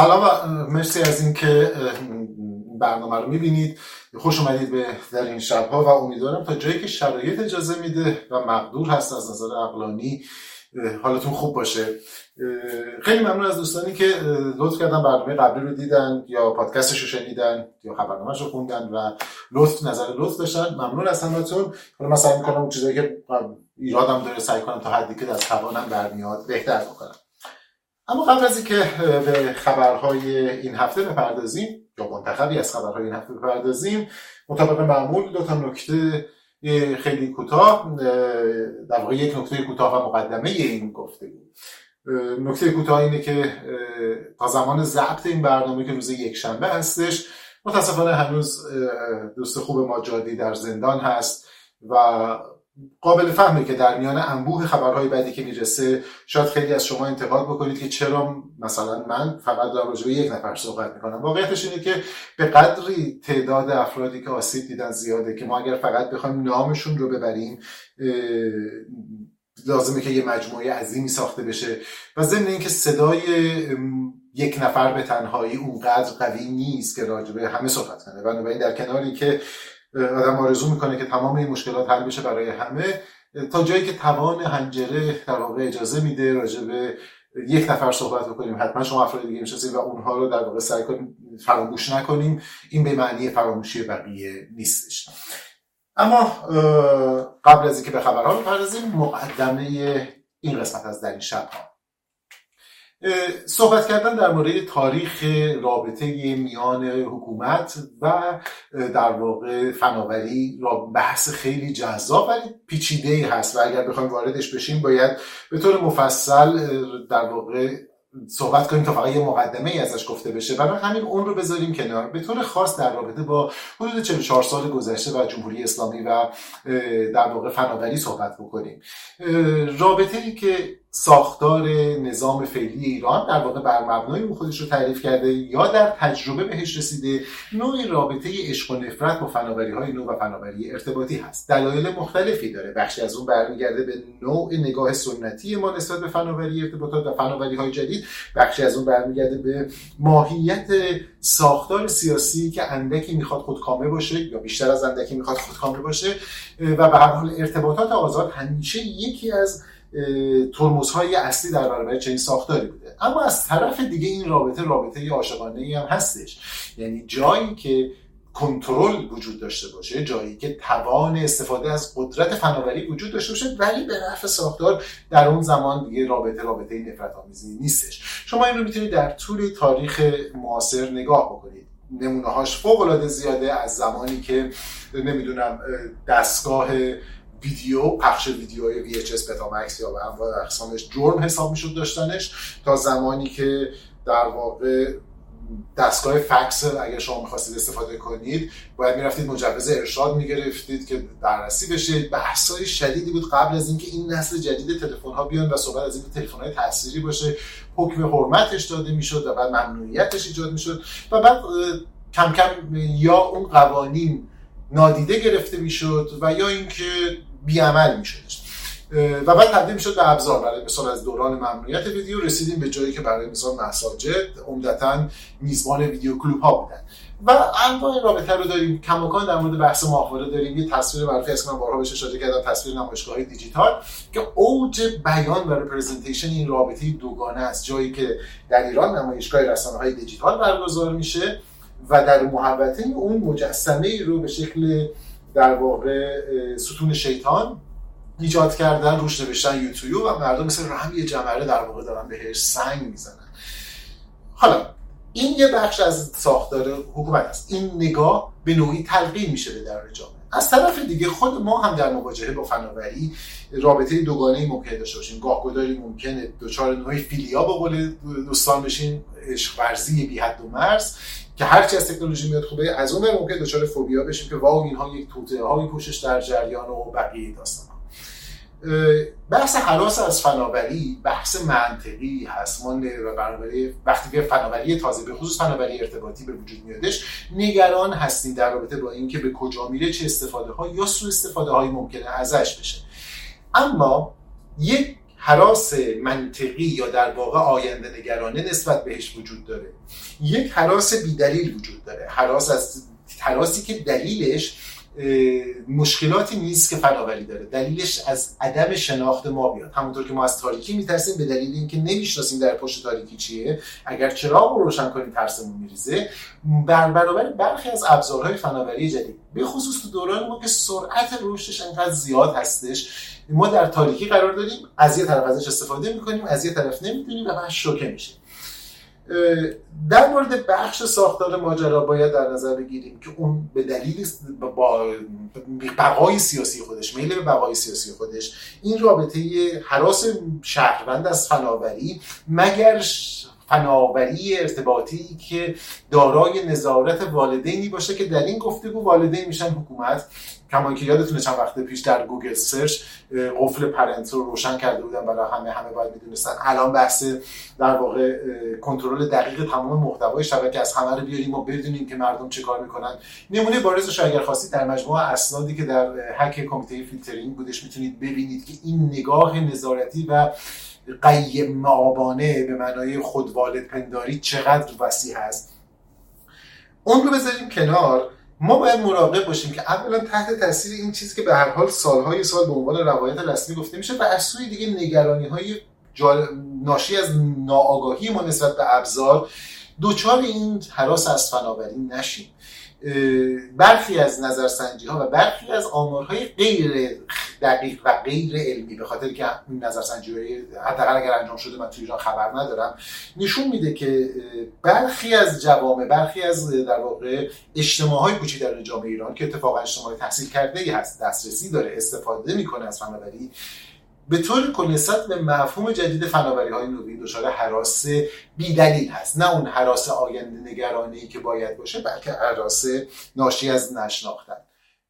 سلام و مرسی از اینکه برنامه رو می‌بینید. خوش اومدید به در این شبها و امیدوارم تا جایی که شرایط اجازه میده و مقدور هست از نظر عقلانی حالتون خوب باشه. خیلی ممنون از دوستانی که لطف کردن برنامه قبلی رو دیدن یا پادکستش رو شنیدن یا خبرنامهش رو خوندن و لطف نظر لطف داشتن. ممنون از همتون. حالا من سعی می‌کنم اون چیزایی که ایرادم داره سعی کنم تا حدی که از توانم برمیاد بهتر بکنم. اما قبل از اینکه به خبرهای این هفته بپردازیم یا منتخبی از خبرهای این هفته بپردازیم مطابق معمول دو تا نکته خیلی کوتاه در واقع یک نکته کوتاه و مقدمه این گفته بود نکته کوتاه اینه که تا زمان ضبط این برنامه که روز یک شنبه هستش متاسفانه هنوز دوست خوب ما جادی در زندان هست و قابل فهمه که در میان انبوه خبرهای بعدی که می‌رسه شاید خیلی از شما انتقاد بکنید که چرا مثلا من فقط دارم راجع یک نفر صحبت می‌کنم. واقعیتش اینه که به قدری تعداد افرادی که آسیب دیدن زیاده که ما اگر فقط بخوایم نامشون رو ببریم لازمه که یه مجموعه عظیمی ساخته بشه و ضمن اینکه صدای یک نفر به تنهایی اونقدر قوی نیست که راجبه همه صحبت کنه. بنابراین در کناری که آدم آرزو می‌کنه که تمام این مشکلات حل بشه برای همه. تا جایی که توان هنجره در واقع اجازه میده راجع به یک نفر صحبت بکنیم. حتما شما افراد دیگه می‌شناسید و اونها رو در واقع سعی کنیم فراموش نکنیم. این به معنی فراموشی بقیه نیستش. اما قبل از اینکه به خبرها بپردازیم مقدمه این قسمت از در این شب صحبت کردن در مورد تاریخ رابطه میان حکومت و در واقع فناوری را بحث خیلی جذاب ولی پیچیده هست و اگر بخوایم واردش بشیم باید به طور مفصل در واقع صحبت کنیم تا فقط یه مقدمه ای ازش گفته بشه و همین اون رو بذاریم کنار. به طور خاص در رابطه با حدود 44 سال گذشته و جمهوری اسلامی و در واقع فناوری صحبت بکنیم. رابطه ای که ساختار نظام فعلی ایران در واقع بر مبنای اون خودش رو تعریف کرده یا در تجربه بهش رسیده نوعی رابطه عشق و نفرت با فناوری های نو و فناوری ارتباطی هست. دلایل مختلفی داره. بخشی از اون برمیگرده به نوع نگاه سنتی ما نسبت به فناوری ارتباطات و فناوری های جدید. بخشی از اون برمیگرده به ماهیت ساختار سیاسی که اندکی می‌خواد خودکامه باشه یا بیشتر از اندکی می‌خواد خودکامه باشه. و به هر حال ارتباطات آزاد همیشه یکی از ترمزهای اصلی در برابر چنین ساختاری بوده. اما از طرف دیگه این رابطه رابطه عاشقانه ای هم هستش. یعنی جایی که کنترل وجود داشته باشه جایی که توان استفاده از قدرت فناوری وجود داشته باشه ولی به نفع ساختار در اون زمان دیگه رابطه رابطه نفرت آمیزی نیستش. شما این رو می‌تونید در طول تاریخ معاصر نگاه بکنید. نمونه هاش فوق العاده زیاده از زمانی که نمی‌دونم دستگاه ویدیو پخش ویدیوهای VHS بتامکس یا به انواع اقسامش جرم حساب می‌شد داشتنش تا زمانی که در واقع دستگاه فکس اگر شما می‌خواستید استفاده کنید باید می‌رفتید مجوز ارشاد می‌گرفتید که بررسی بشه بحثای شدیدی بود قبل از اینکه این نسل جدید تلفن ها بیان و صحبت از اینکه تلفن های تأثیری باشه. حکم حرمتش داده می‌شد و بعد ممنوعیتش ایجاد می‌شد و بعد کم کم یا اون قوانین نادیده گرفته می‌شد و یا اینکه بیعمل می‌شد. و بعد تبدیل می‌شد به ابزار. برای مثال از دوران ممنوعیت ویدیو رسیدیم به جایی که برای مثال مساجد عمدتا میزبان ویدیو کلوب ها بودن. و انواع رابطه رو داریم. کماکان در مورد بحث ماهواره داریم. یه تصویر معروفی هست من بارها بهش اشاره کردم تصویر نمایشگاه دیجیتال که اوج بیان و رپرزنتیشن این رابطه دوگانه است. جایی که در ایران نمایشگاه رسانه های دیجیتال برگزار میشه و در محوطه اون مجسمه ای رو به شکل در واقع ستون شیطان ایجاد کردن روش نوشتن یوتیوب و مردم مثل رحم یه جمره در واقع دارن بهش سنگ می‌زنن. حالا این یه بخش از ساختار حکومت است. این نگاه به نوعی تلقین میشه در جامعه. از طرف دیگه خود ما هم در مواجهه با فناوری رابطه دوگانه ممکن داشته باشیم. گاه گداری ممکنه دچار نوعی فیلیا به قول دوستان بشین عشق ورزی بی حد و مرز. که هرچی از تکنولوژی میاد خوبه از اون ممکن دچار فوبیا بشیم که واو اینها یک توته هایی پوشش در جریان و بقیه داستان بحث حراس از فناوری بحث منطقی هست. ما فناوری وقتی که فناوری تازه به خصوص فناوری ارتباطی به وجود میادش نگران هستیم در رابطه با اینکه به کجا میره چه استفاده ها یا سوء استفاده هایی ممکنه ازش بشه. اما یک حراس منطقی یا در واقع آینده نگرانه نسبت بهش وجود داره. یک حراس بیدلیل وجود داره. حراس از حراسی که دلیلش مشکلاتی نیست که فناوری داره. دلیلش از عدم شناخت ما بیاد. همونطور که ما از تاریکی میترسیم به دلیل اینکه نمی‌شناسیم در پشت تاریکی چیه. اگر چراغ رو روشن کنیم ترسمون میریزه. بر برابر برخی از ابزارهای فناوری جدید به خصوص تو دوران ما که سرعت رشدش انقدر زیاد هستش ما در تاریکی قرار داریم از یه طرف ازش استفاده می‌کنیم از یه طرف نمی‌دونیم و شوکه میشه در مورد بخش ساختار ماجرا باید در نظر بگیریم که اون به دلیل با بقای سیاسی خودش میل به بقای سیاسی خودش این رابطه حراس شهروند از فناوری مگر فناوری ارتباطی که دارای نظارت والدینی باشه که در این گفتگو والدین میشن حکومت. کما اینکه یادتونه چند وقت پیش در Google Search قفل parent رو روشن کرده بودن برای همه همه باید می‌دونستن. الان بحث در واقع کنترل دقیق تمام محتوای شبکه از همه رو بیاریم و بدونیم که مردم چه کار می‌کنن. نمونه بارزش اگر خواستید در مجموعه اسنادی که در هک کمیته فیلترینگ بودش می‌تونید ببینید که این نگاه نظارتی و قیم‌مآبانه به معنای خودوالد پنداری چقدر وسیع هست. اون رو بذاریم کنار. ما باید مراقب باشیم که اولا تحت تاثیر این چیزی که به هر حال سالهای سال به عنوان روایت رسمی گفته میشه و از سوی دیگه نگرانی های ناشی از ناآگاهی ما نسبت به ابزار دوچار این حراس از فناوری نشیم. برخی از نظرسنجی ها و برخی از آمارهای غیر دقیق و غیر علمی به خاطر که این نظرسنجی حداقل اگر انجام شده من توی ایران خبر ندارم نشون میده که برخی از جوامع برخی از در واقع اجتماع های در جامعه ایران که اتفاقا اجتماع تحصیل کرده ای هست دسترسی داره استفاده می‌کنه از فناوری به طور کل به مفهوم جدید فناوری های نوین دچار حراس بیدلیل هست. نه اون حراس آینده نگرانی که باید باشه بلکه حراس ناشی از نشناختن.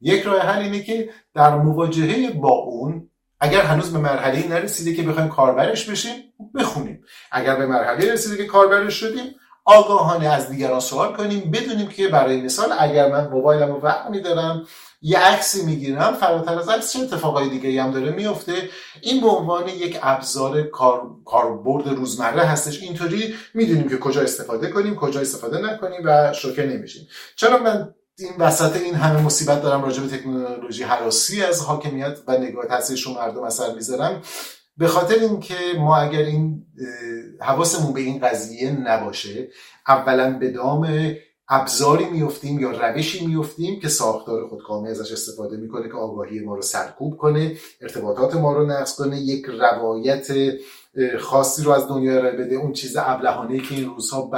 یک راه حل اینه که در مواجهه با اون اگر هنوز به مرحله نرسیده که بخوایم کاربرش بشیم بخونیم. اگر به مرحله رسیده که کاربرش شدیم آگاهانه از دیگران سوال کنیم بدونیم که برای مثال اگر من موبایلم رو دارم یه عکسی می‌گیرم فراتر از عکس چه اتفاقای دیگه هم داره میفته این به عنوان یک ابزار کار کاربرد روزمره هستش. اینطوری می‌دونیم که کجا استفاده کنیم کجا استفاده نکنیم و شوکه نمیشیم. چرا من این وسط این همه مصیبت دارم راجع به تکنولوژی حراسی از حاکمیت و نگاه تاثیرش مردم اثر می‌ذارم. به خاطر اینکه ما اگر این حواسمون به این قضیه نباشه اولا به دام ابزاری میفتیم یا روشی میفتیم که ساختار خودکامه ازش استفاده می‌کنه که آگاهی ما رو سرکوب کنه ارتباطات ما رو نقص کنه یک روایت خاصی رو از دنیا ارائه بده. اون چیز ابلهانه که این روزها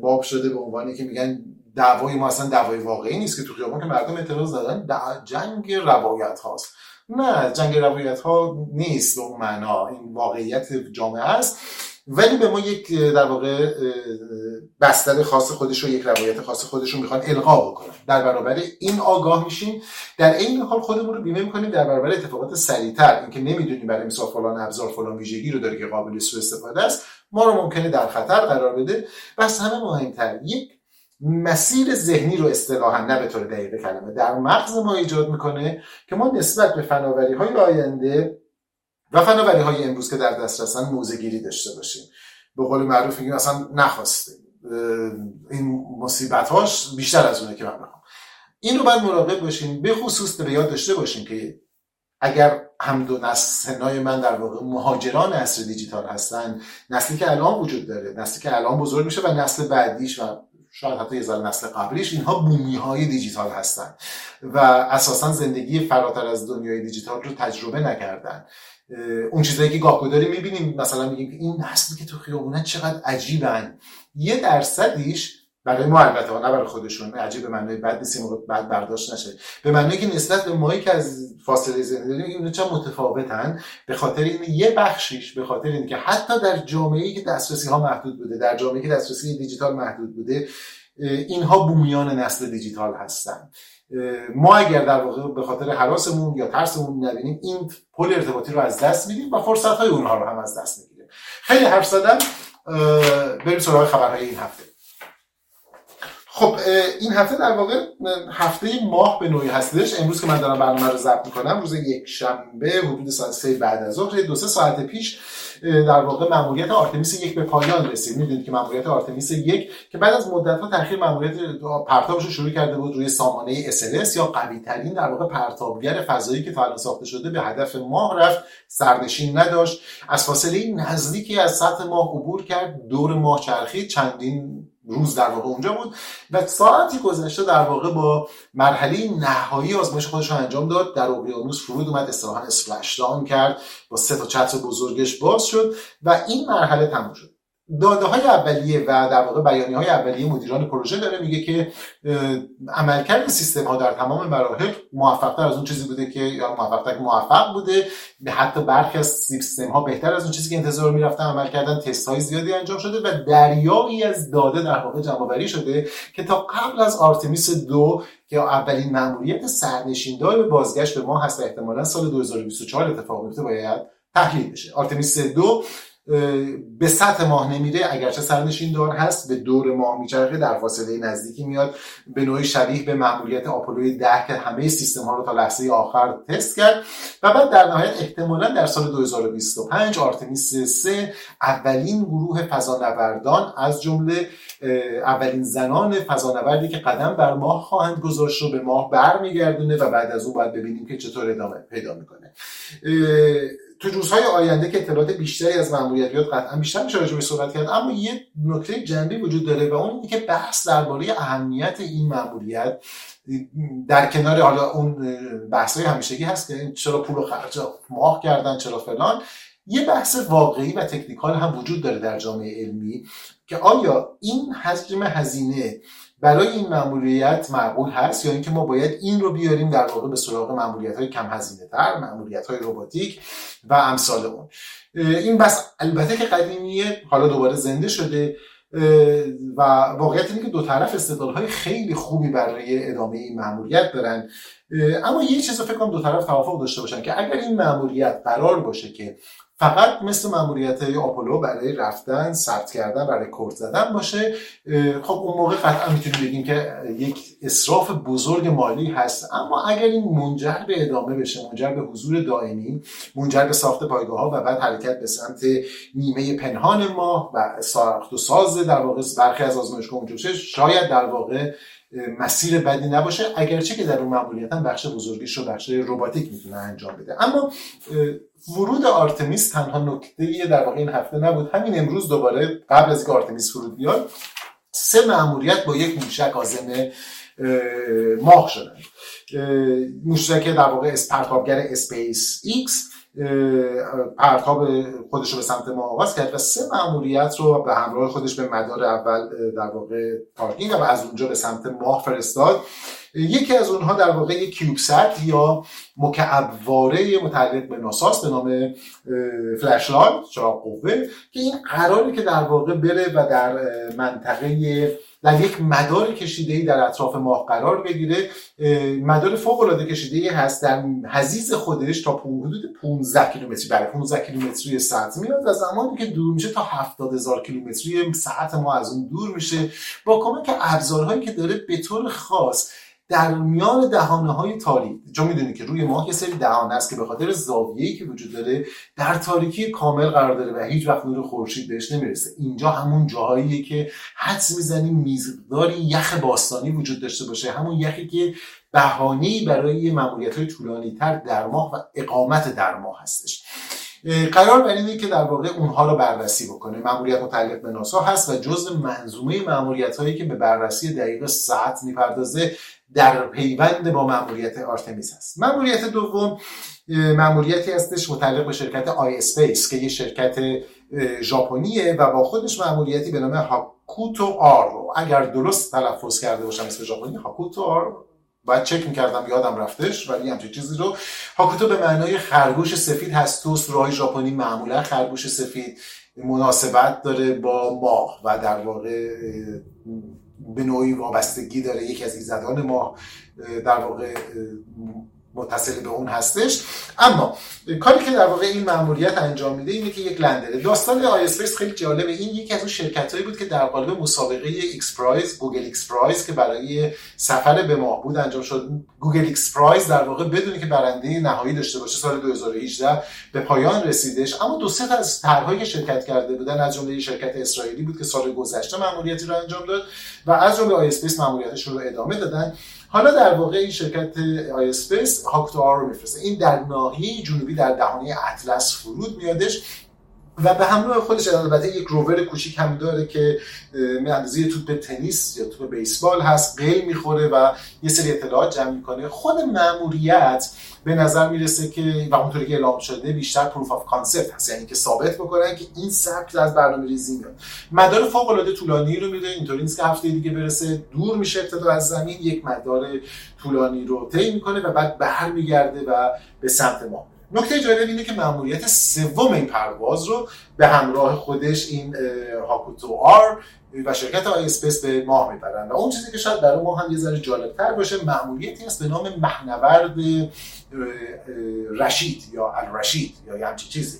باب شده به عنوانی که میگن دعوای ما اصلا دعوای واقعی نیست که تو خیابان که مردم اعتراض دادن جنگ روایت هاست نه جنگ روایت ها نیست به اون معنا. این واقعیت جامعه است. ولی به ما یک در واقع بستر خاص خودش رو یک روایت خاص خودش رو می‌خوان القا بکنن. در برابر این آگاه میشیم. در این حال خودمون رو بیمه می‌کنیم. در برابر اتفاقات سریعتر. اینکه نمی‌دونیم برای مثال فلان ابزار فلان ویژگی رو داره که قابل سوء استفاده است. ما رو ممکنه در خطر قرار بده. و همه مهمتر. یک مسیر ذهنی رو اصطلاحا نه به طور دقیق کلمه در مغز ما ایجاد می‌کنه که ما نسبت به فناوری های آینده و فناوری های امروز که در دسترسن موزه گیری داشته باشیم. به قول معروف میگیم اصلا نخواسته. این مصیبت هاش بیشتر از اونه که من بخوام. این رو باید مراقب باشیم به خصوص به یاد داشته باشیم که اگر هم دو نسل من در واقع مهاجران عصر دیجیتال هستن نسلی که الان وجود داره نسلی که الان بزرگ میشه و نسل بعدیش و شاید حتی یه نسل قبلیش اینها بومی های دیجیتال هستن و اساسا زندگی فراتر از دنیای دیجیتال رو تجربه نکردن. اون چیزایی که گاه داریم می‌بینیم مثلا میگیم که این نسلی که تو خیابونه چقدر عجیبن. یه درصدیش برای ما البته نه برای خودشون عجیب به معنای بد نیست بعد برداشت نشه. به معنی که نسبت به مایی که از فاصله زنده داریم اینا چه متفاوتن؟ به خاطر این یه بخشیش به خاطر اینکه حتی در جامعه‌ای که دسترسی ها محدود بوده در جامعه‌ای که دسترسی دیجیتال محدود بوده اینها بومیان نسل دیجیتال هستن. ما اگر در واقع به خاطر حراسمون یا ترسمون نبینیم این پل ارتباطی رو از دست میدیم و فرصت های اونها رو هم از دست می‌گیریم. خیلی حرف زدم بریم سراغ خبرهای این هفته. خب این هفته در واقع هفته ماه به نوعی هستش. امروز که من دارم برنامه رو ضبط می‌کنم روز یک شنبه حدود ساعت سه بعد از ظهر دو سه ساعت پیش در واقع ماموریت آرتمیس یک به پایان رسید. می‌دونید که ماموریت آرتمیس یک که بعد از مدت ها تاخیر ماموریت پرتابش رو شروع کرده بود روی سامانه SLS یا قوی ترین در واقع پرتابگر فضایی که تا ساخته شده به هدف ماه رفت. سرنشین نداشت. از فاصله نزدیکی از سطح ماه عبور کرد. دور ماه چرخید. چندین روز در واقع اونجا بود و ساعتی گذشته در واقع با مرحله نهایی آزمایش خودش انجام داد. در اقیانوس فرود اومد اصطلاحا splash کرد با سه تا چتر بزرگش باز شد و این مرحله تموم شد. داده های اولیه و در واقع بیانی های اولیه مدیران پروژه داره میگه که عملکرد سیستم ها در تمام مراحل موفق از اون چیزی بوده که یا موفق موفق بوده. حتی برخی از سیستم ها بهتر از اون چیزی که انتظار می‌رفتن عمل کردن تست های زیادی انجام شده و دریایی از داده در واقع جمع شده که تا قبل از آرتمیس دو که اولین مأموریت سرنشیندار بازگشت به ما هست احتمالا سال 2024 اتفاق میفته باید تحلیل بشه. آرتمیس دو به سطح ماه نمیره. اگرچه سرنشین دار هست به دور ماه میچرخه در فاصله نزدیکی میاد. به نوعی شبیه به ماموریت آپولوی ده که همه سیستم ها رو تا لحظه آخر تست کرد. و بعد در نهایت احتمالا در سال 2025 آرتمیس 3 اولین گروه فضانوردان از جمله اولین زنان فضانوردی که قدم بر ماه خواهند گذاشت رو به ماه برمیگردونه و بعد از اون باید ببینیم که چطور ادامه پیدا می‌کنه. تو روزهای آینده که اطلاعات بیشتری از ماموریت قطعا بیشتر میشه راجع صحبت کرد. اما یه نکته جنبی وجود داره و اون اینه که بحث درباره اهمیت این ماموریت در کنار حالا اون بحث های همیشگی هست که چرا پول خرج ماه کردن چرا فلان. یه بحث واقعی و تکنیکال هم وجود داره در جامعه علمی. که آیا این حجم هزینه برای این ماموریت معقول هست یا اینکه ما باید این رو بیاریم در واقع به سراغ ماموریت های کم هزینه تر ماموریت های رباتیک و امثال اون؟ این بس البته که قدیمیه حالا دوباره زنده شده و واقعیت اینه که دو طرف استدلال های خیلی خوبی برای ادامه این ماموریت دارن. اما یه چیز رو فکر کنم دو طرف توافق داشته باشن که اگر این ماموریت قرار باشه که فقط مثل معمولیت های آپولو برای رفتن ثبت کردن و رکورد زدن باشه. خب اون موقع قطعا می‌تونیم بگیم که یک اصراف بزرگ مالی هست. اما اگر این منجر به ادامه بشه منجر به حضور دائمی منجر به ساخت پایگاه ها و بعد حرکت به سمت نیمه پنهان ما و ساخت و ساز در واقع برخی از آزمایشگاه اونجا شاید در واقع مسیر بدی نباشه اگرچه که در اون معمولیت هم بخش بزرگیش رو بخش روباتیک می‌تونه انجام بده. اما ورود آرتمیس تنها نکته در واقع این هفته نبود. همین امروز دوباره قبل از اینکه آرتمیس فرود بیاد سه مأموریت با یک موشک آزم ماه شدن. موشک در واقع پرتابگر اسپیس ایکس پرتاب خودش رو به سمت ماه آغاز کرد و سه مأموریت رو به همراه خودش به مدار اول در واقع پارکینگ و از اونجا به سمت ماه فرستاد. یکی از اونها در واقع یک CubeSat یا مکعبواره متعلق به ناساست به نام Flashlight چراغ قوه که این قراره که در واقع بره و در منطقه در یک مدار کشیده ای در اطراف ماه قرار بگیره. مدار فوق العاده کشیده هست در حزیز خودش تا حدود 15 کیلومتری برای 15 کیلومتری ساعت میاد و زمانی که دور میشه تا 70 هزار کیلومتری ساعت ما از اون دور میشه. با کمک ابزارهایی که داره به طور خاص در میان دهانه های تاریک چون می‌دونی که روی ماه یه سری دهانه است که به خاطر زاویه‌ای که وجود داره در تاریکی کامل قرار داره و هیچ وقت نور خورشید بهش نمی‌رسه. اینجا همون جاهاییه که حدس می‌زنیم مقداری یخ باستانی وجود داشته باشه. همون یخی که بهانه‌ای برای مأموریت های طولانی تر در ماه و اقامت در ماه هستش. قرار بر اینه که در واقع اونها رو بررسی بکنه. ماموریت متعلق به ناسا هست و جزء منظومه ماموریت هایی که به بررسی دقیق ساعت می‌پردازه در پیوند با ماموریت آرتمیس هست ماموریت دوم ماموریتی هستش متعلق به شرکت ispace که یه شرکت ژاپنیه و با خودش ماموریتی به نام هاکوتو آر. رو اگر درست تلفظ کرده باشم اسم ژاپنی هاکوتو آر. باید چک می‌کردم یادم رفتش ولی همچین چیزی رو. هاکوتو به معنای خرگوش سفید هست. توست راه ژاپنی معمولا خرگوش سفید مناسبت داره با ماه و در واقع به نوعی وابستگی داره یکی از ایزدان ماه در واقع متصل به اون هستش. اما کاری که در واقع این ماموریت انجام میده اینه که یک lander ه داستان ispace خیلی جالبه. این یکی از اون شرکت هایی بود که در قالب مسابقه X Prize Google X Prize که برای سفر به ماه بود انجام شد. Google X Prize در واقع بدون اینکه برنده نهایی داشته باشه سال 2018 به پایان رسیدش. اما دو سه از طرحهایی که شرکت کرده بودن از جمله شرکت اسرائیلی بود که سال گذشته ماموریتی رو انجام داد و از جمله ispace ماموریتش رو ادامه دادن. حالا در واقع این شرکت ispace Hakuto-R رو میفرسته. این در ناحیه جنوبی در دهانه اطلس فرود میادش. و به همراه خودش البته یک روور کوچیک هم داره که اندازه توپ تنیس یا توپ بیسبال هست قل می‌خوره و یه سری اطلاعات جمع می‌کنه. خود ماموریت به نظر می‌رسه که و اونطوری که اعلام شده بیشتر proof of concept هست. یعنی که ثابت بکنن که این سبک از برنامه ریزی میاد. مدار فوق العاده طولانی رو میده. اینطوری نیست که هفته دیگه برسه دور میشه ابتدا از زمین. یک مدار طولانی رو طی می‌کنه و بعد برمیگرده و به سمت ماه نکته جالب اینه که ماموریت سوم این پرواز رو به همراه خودش این Hakuto-R و شرکت ispace به ماه می‌برن و اون چیزی که شاید برای ما هم یه ذره جالبتر باشه مأموریتی هست به نام مهنورد رشید یا الرشید یا یه همچین چیزی.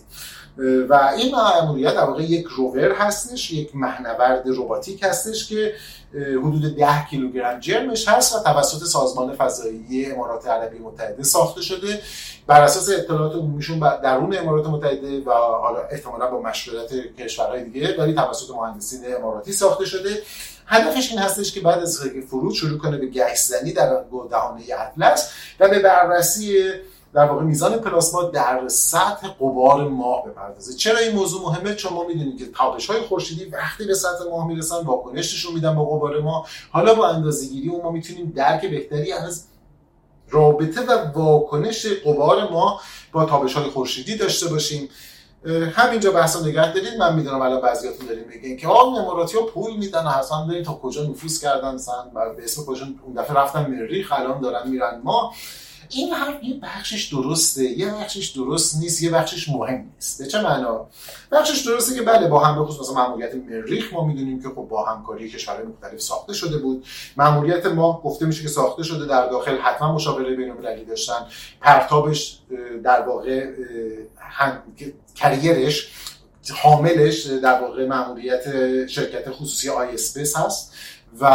و این مأموریت در واقع یک روور هستش یک مهنورد روباتیک هستش که حدود 10 کیلوگرم جرمش هست و توسط سازمان فضایی امارات عربی متحده ساخته شده. بر اساس اطلاعات عمومیشون درون امارات متحده و حالا احتمالا با مشورت کشورهای دیگه ولی توسط مهندسین اماراتی ساخته شده. هدفش این هستش که بعد از فرود شروع کنه به گشت زنی در دهانه اطلس و به بررسی در واقع میزان پلاسما در سطح قبار ماه بپردازه. چرا این موضوع مهمه؟ چون ما می‌دونیم که تابش های خورشیدی وقتی به سطح ماه می‌رسن واکنششون میدن با قبار ماه. حالا با اندازه‌گیری اون ما می‌تونیم درک بهتری از رابطه و واکنش قبار ما با تابش های خورشیدی داشته باشیم. همینجا بحثا نگه دارید. من می‌دونم الان بعضیاتون داریم میگین که آقا اماراتی ها پول میدن و اصلا تا کجا نفوذ کردن مثلا به اسم کجا اون دفعه رفتن مریخ الان دارن میرن ما این حرف یه بخشش درسته یه بخشش درست نیست یه بخشش مهم نیست. به چه معنا؟ بخشش درسته که بله با هم بخصوص مثلا ماموریت مریخ ما می‌دونیم که خب با همکاری کشورهای مختلف ساخته شده بود. ماموریت ما گفته میشه که ساخته شده در داخل حتما مشاوره بین‌المللی داشتن. پرتابش در واقع carrier ش حاملش در واقع ماموریت شرکت خصوصی ispace هست و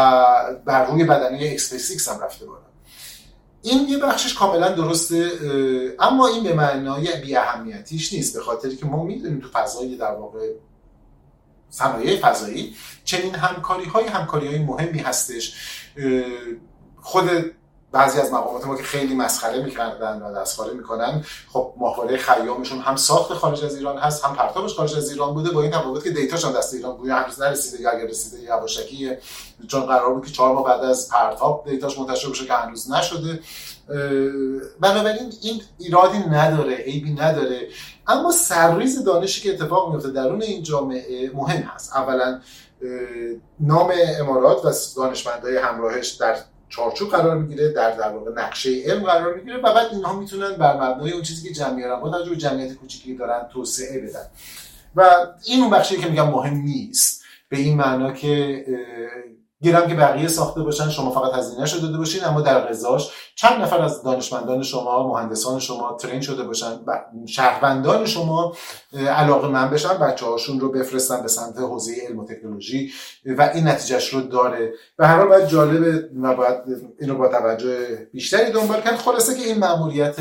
بر روی بدنه اکسپیس هم رفته بالا. این یه بخشش کاملا درسته اما این به معنای بی اهمیتیش نیست به خاطری که ما می‌دونیم تو فضای در واقع صنایع فضایی چنین همکاری های همکاری های مهمی هستش. خود بعضی از مقامات ما که خیلی مسخره می‌کردن و دستخاله می‌کنن خب ماهواره خیامشون هم ساخت خارج از ایران هست هم پرتابش خارج از ایران بوده با این تفاوت که دیتاش هم دست ایران بوده هنوز نرسیده یا اگر رسیده یواشکیه چون قرار بود که چهار ماه بعد از پرتاب دیتاش منتشر بشه که هنوز نشده. بنابراین این ایرادی نداره عیبی نداره. اما سرریز دانشی که اتفاق میفته درون این جامعه مهم هست. اولا نام امارات و دانشمندای همراهش در چارچوب قرار می‌گیره در در واقع نقشه علم قرار می‌گیره و بعد اینها می‌تونن بر مبنای اون چیزی که جمعیت با توجه جمعیت کوچیکی دارن توسعه بدن. و این اون بخشی که میگم مهم نیست. به این معنا که گیرم که بقیه ساخته باشن شما فقط هزینه شده داده باشین اما در قضاش چند نفر از دانشمندان شما مهندسان شما ترین شده باشن شهروندان شما علاقه من بشن بچه هاشون رو بفرستن به سمت حوزه علم و تکنولوژی و این نتیجهش رو داره. به هر حال باید جالبه و باید اینو با توجه بیشتری دنبال کرد. خلاصه که این مأموریت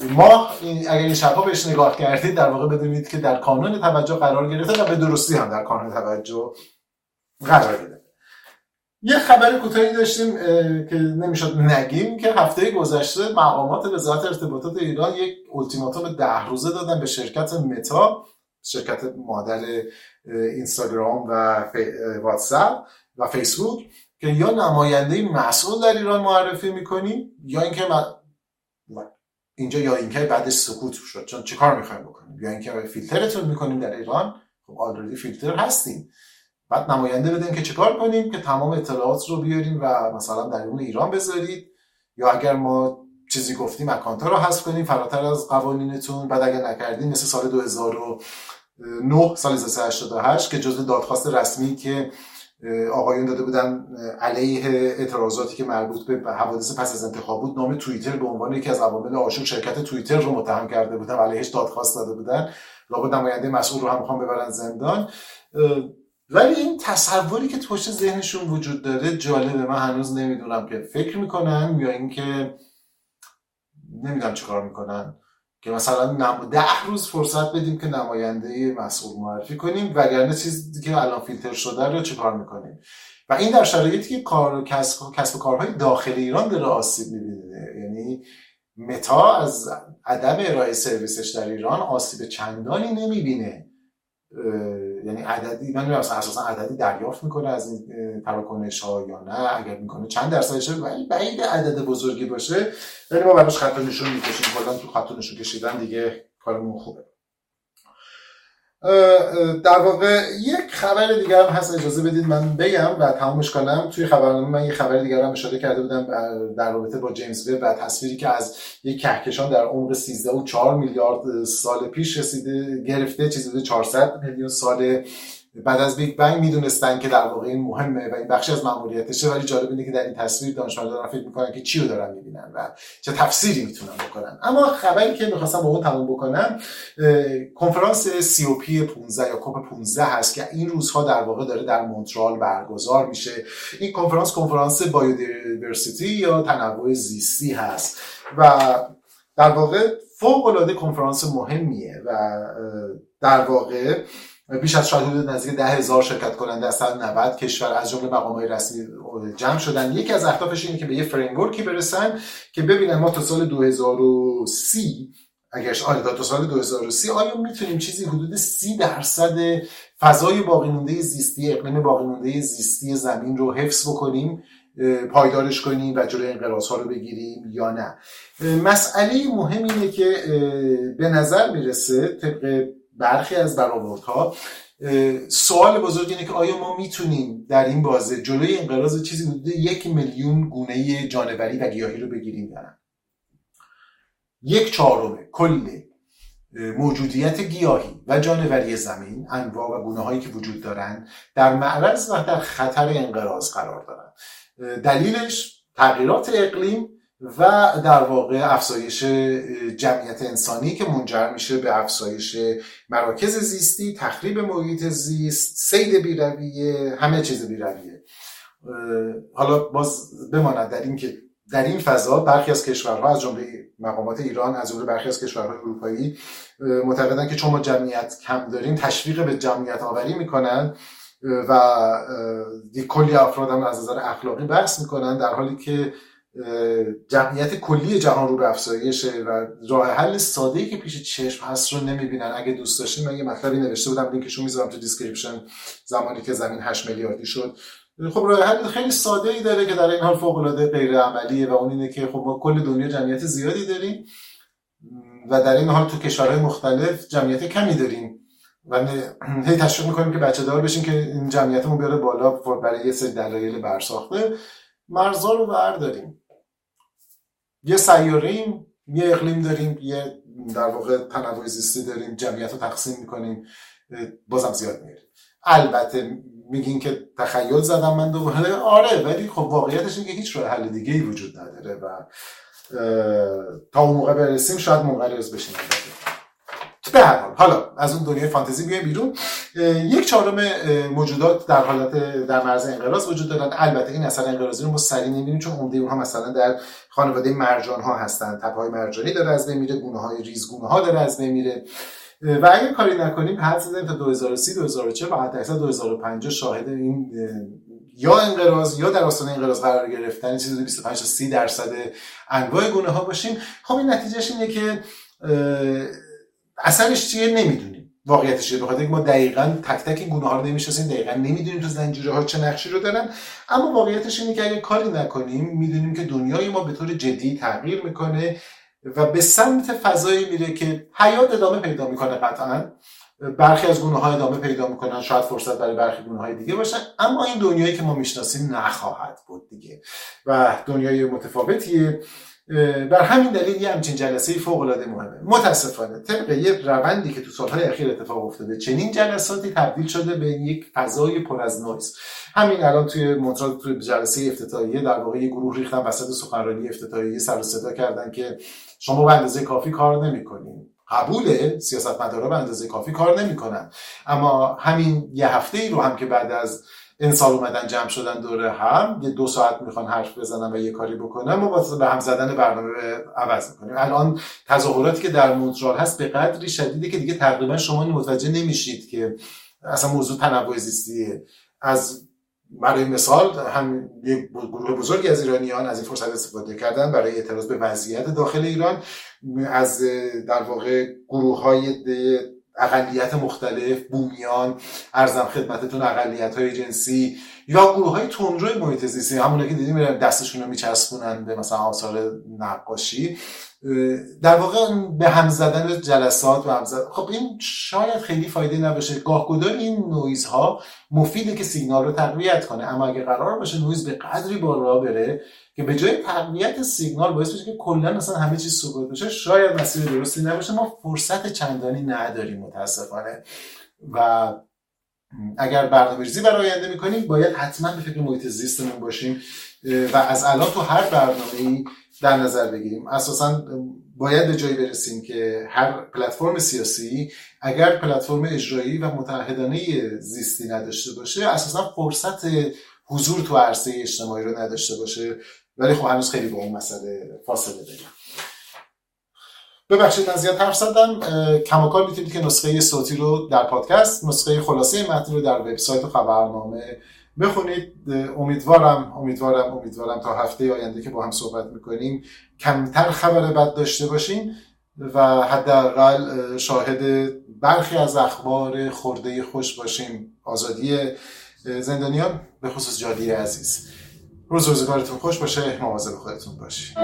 ما اگر این شبها بهش نگاه کردید در واقع بدونید که در کانون توجه قرار گرفته و به درستی هم در کانون توجه قرار گرفته. یه خبر کوتاهی داشتیم که نمی‌شد نگیم که هفته گذشته مقامات وزارت ارتباطات ایران یک التیماتوم ده روزه دادن به شرکت متا شرکت مادر اینستاگرام و واتساپ و فیسبوک که یا نماینده مسئول در ایران معرفی می‌کنیم یا اینکه اینجا یا اینکه بعدش سکوت شد. چون چه کار می‌خوایم بکنیم؟ یا اینکه فیلترتون می‌کنیم در ایران؟ خب already فیلتر هستیم. بعد نماینده بدین که چیکار کنیم که تمام اطلاعات رو بیاریم و مثلا در اون ایران بذارید. یا اگر ما چیزی گفتیم اکانت رو حذف کنیم فراتر از قوانینتون. بعد اگر نکردیم مثل سال 2009 سال 1388 که جزء دادخواست رسمی که آقایون داده بودن علیه اعتراضاتی که مربوط به حوادث پس از انتخاب بود نام توییتر به عنوان یکی از عوامل آشوب شرکت توییتر رو متهم کرده بودن علیهش دادخواست داده بودن. لابد نماینده مسئول رو هم می‌خوام ببرن زندان. ولی این تصوری که پشت ذهنشون وجود داره جالبه. من هنوز نمی‌دونم که فکر می‌کنن یا اینکه نمی‌دونم چیکار می‌کنن. که مثلا نم... ده روز فرصت بدیم که نماینده مسئول معرفی کنیم وگرنه چیزی که الان فیلتر شده رو چیکار می‌کنیم؟ و این در شرایطی که کار کسب, کسب کارهای داخل ایران داره آسیب می‌بینه. یعنی متا از عدم ارائه سرویسش در ایران آسیب چندانی نمی‌بینه. یعنی عددی من نمی‌دونم اساسا عددی دریافت می‌کنه از این تراکنش ها یا نه اگر می‌کنه چند درصدشه ولی بعید عدد بزرگی باشه ولی ما براش خط نشون می‌کشیم کلا تو خط نشون کشیدن دیگه کارمون خوبه. در واقع یک خبر دیگر هم هست اجازه بدید من بگم و تمامش کنم. توی خبرنامه من یه خبر دیگر هم اشاره کرده بودم در رابطه با جیمز وب و تصویری که از یک کهکشان در عمر 13 و 4 میلیارد سال پیش رسیده گرفته چیزی بوده 400 میلیون سال بعد از بیگ بنگ می‌دونستن که در واقع این مهمه و این بخشی از مأموریتشه ولی جالب اینه که در این تصویر دانشمندان فکر می‌کنن که چی رو دارن می‌بینن و چه تفسیری می‌تونن بکنن. اما خبری که می‌خواستم با اون تموم بکنم کنفرانس COP 15 یا COP 15 هست که این روزها در واقع داره در مونترال برگزار میشه. این کنفرانس کنفرانس biodiversity یا تنوع زیستی هست و در واقع فوق العاده کنفرانس مهمیه و در واقع بیش از شاید حدود نزدیک ده هزار شرکت کننده از 190 کشور از جمله های رسمی جمع شدن. یکی از اهدافش اینه که به یه framework ی برسن که ببینن ما تا سال 2030 اگرش آره تا سال 2030 آیا می‌تونیم چیزی حدود 30 درصد فضای باقی مونده زیستی اقلیم باقی مونده زیستی زمین رو حفظ بکنیم پایدارش کنیم و جلوی انقراض ها رو بگیریم یا نه؟ مسئله مهم اینه که به نظر می‌رسه طبق برخی از برآوردها سوال بزرگ اینه که آیا ما می‌تونیم در این بازه جلوی انقراض چیزی حدود یک میلیون گونه جانوری و گیاهی رو بگیریم نه؟ یک چهارم کل موجودیت گیاهی و جانوری زمین انواع و گونه هایی که وجود دارند در معرض و در خطر انقراض قرار دارند دلیلش تغییرات اقلیم و در واقع افزایش جمعیت انسانی که منجر میشه به افزایش مراکز زیستی تخریب محیط زیست سید بیرویه همه چیز بیرویه. حالا باز بماند در این که در این فضا برخی از کشورها از جمله مقامات ایران از جمله برخی از کشورهای اروپایی معتقدن که چون ما جمعیت کم داریم تشویق به جمعیت آوری می‌کنن و کلی افراد هم از نظر اخلاقی بحث می‌کنن در حالی که جمعیت کلی جهان رو به افزایشه و راه حل ساده ای که پیش چشم هست رو نمی‌بینن. اگه دوست داشتین من یه مطلبی نوشته بودم لینکشو می‌ذارم تو description. زمانی که زمین 8 میلیاردی شد. خب راه حل خیلی ساده ای داره که در این حال فوق العاده غیر عملیه و اون اینه که خب ما کل دنیا جمعیت زیادی داریم و در این حال تو کشورهای مختلف جمعیت کمی داریم. و هی تشویق می‌کنیم که بچه دار بشین که این جمعیتمون بیاره بالا برای یه سری دلایل برساخته. مرزا رو برداریم. یه سیاره ایم یه اقلیم داریم یه در واقع تنوع زیستی داریم جمعیت رو تقسیم می‌کنیم بازم زیاد میریم. البته میگین که تخیل زدم من دوباره آره ولی خب واقعیتش اینه که هیچ راه حل دیگه ای وجود نداره و تا اون موقع برسیم شاید منقرض بشیم. به هر حال. حالا از اون دنیای فانتزی بیایم بیرون. یک چهارم موجودات در حالت در مرز انقراض وجود دارن. البته این اثر انقراضی رو ما سریع نمی‌بینیم چون عمده اونها مثلا در خانواده مرجان ها هستن. تپه های مرجانی داره از بین میره گونه های ریزگونه ها داره از بین میره. و اگر کاری نکنیم حد زدیم تا 2030 2040 و حتی 2050 شاهد این یا انقراض یا در آستانه انقراض قرار گرفتن. چیزی 25 تا 30 درصد انواع گونه ها باشیم. خب این نتیجهش اینه که اثرش چیه نمی‌دونیم. واقعیتش چیه بخاطر ما دقیقا تک تک این گونه ها رو نمی‌شناسیم دقیقا نمی‌دونیم تو زنجیره ها چه نقشی رو دارن. اما واقعیتش اینه که اگه کاری نکنیم می‌دونیم که دنیای ما به طور جدی تغییر می‌کنه و به سمت فضایی میره که حیات ادامه پیدا می‌کنه قطعا. برخی از گونه های ادامه پیدا می‌کنن شاید فرصت برای برخی گونه های دیگه باشن اما این دنیایی که ما می‌شناسیم نخواهد بود دیگه. و دنیای متفاوتیه. بر همین دلیل یه همچین جلسه فوق العاده مهمه. متاسفانه طبق یه روندی که تو سالهای اخیر اتفاق افتاده چنین جلساتی تبدیل شده به یک فضای پر از نویز. همین الان توی مونترال توی جلسه افتتاحیه در واقع یه گروه ریختن وسط سخنرانی افتتاحیه سر صدا کردن که شما به اندازه کافی کار نمی‌کنین. قبوله سیاستمدارا به اندازه کافی کار نمی‌کنن. اما همین یه هفته ای رو هم که بعد از این اومدن جمع شدن دوره هم. یه دو ساعت می‌خوان حرف بزنن و یه کاری بکنن. ما به هم زدن برنامه عوض می‌کنیم. الان تظاهراتی که در مونترال هست به قدری شدیده که دیگه تقریبا شما متوجه نمیشید که اصلا موضوع تنوع زیستیه. از برای مثال هم یک گروه بزرگی از ایرانیان از این فرصت استفاده کردن برای اعتراض به وضعیت داخل ایران. از در واقع گروه های اقلیت مختلف بومیان ارزم خدمتتون اقلیت های جنسی یا گروه های تندروی محیط زیستی همونه که دیدیم دستشون رو میچسبونن به مثلا آثار نقاشی. در واقع به هم زدن جلسات و هم زدن. خب این شاید خیلی فایده نباشه. گاهگدار این نویزها مفیده که سیگنال رو تقویت کنه. اما اگه قرار باشه نویز به قدری بالا بره که به جای تقویت سیگنال باعث بشه که کلا اصلا همه چیز سکوت بشه شاید مسیر درستی نباشه. ما فرصت چندانی نداریم متاسفانه. و اگر برنامه ریزی برای آینده می‌کنیم باید حتما به فکر محیط زیستمون باشیم و از الان تو هر برنامه در نظر بگیریم. اساسا باید به جایی برسیم که هر پلتفرم سیاسی اگر پلتفرم اجرایی و متحدانه زیستی نداشته باشه اساسا فرصت حضور تو عرصه اجتماعی رو نداشته باشه. ولی خب هنوز خیلی با اون مسئله فاصله داریم. ببخشید من زیاد حرف زدم کماکان می‌تونید که نسخه صوتی رو در پادکست نسخه خلاصه متن رو در وبسایت و خبرنامه بخونید. امیدوارم امیدوارم امیدوارم تا هفته آینده که با هم صحبت می‌کنیم کمتر خبر بد داشته باشیم و حداقل شاهد برخی از اخبار خورده خوش باشیم. آزادی زندانیان به خصوص جادی عزیز. روز روزگارتون خوش باشه مواظب خودتون باشید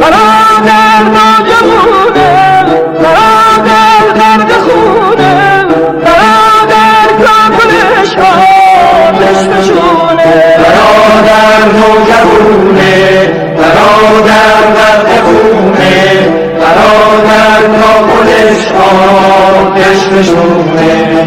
برادر ناجوونه برادر درد خونه برادر کاملش آتش بشونه برادر نوجوونه برادر درد خونه برادر کاملش آتش بشونه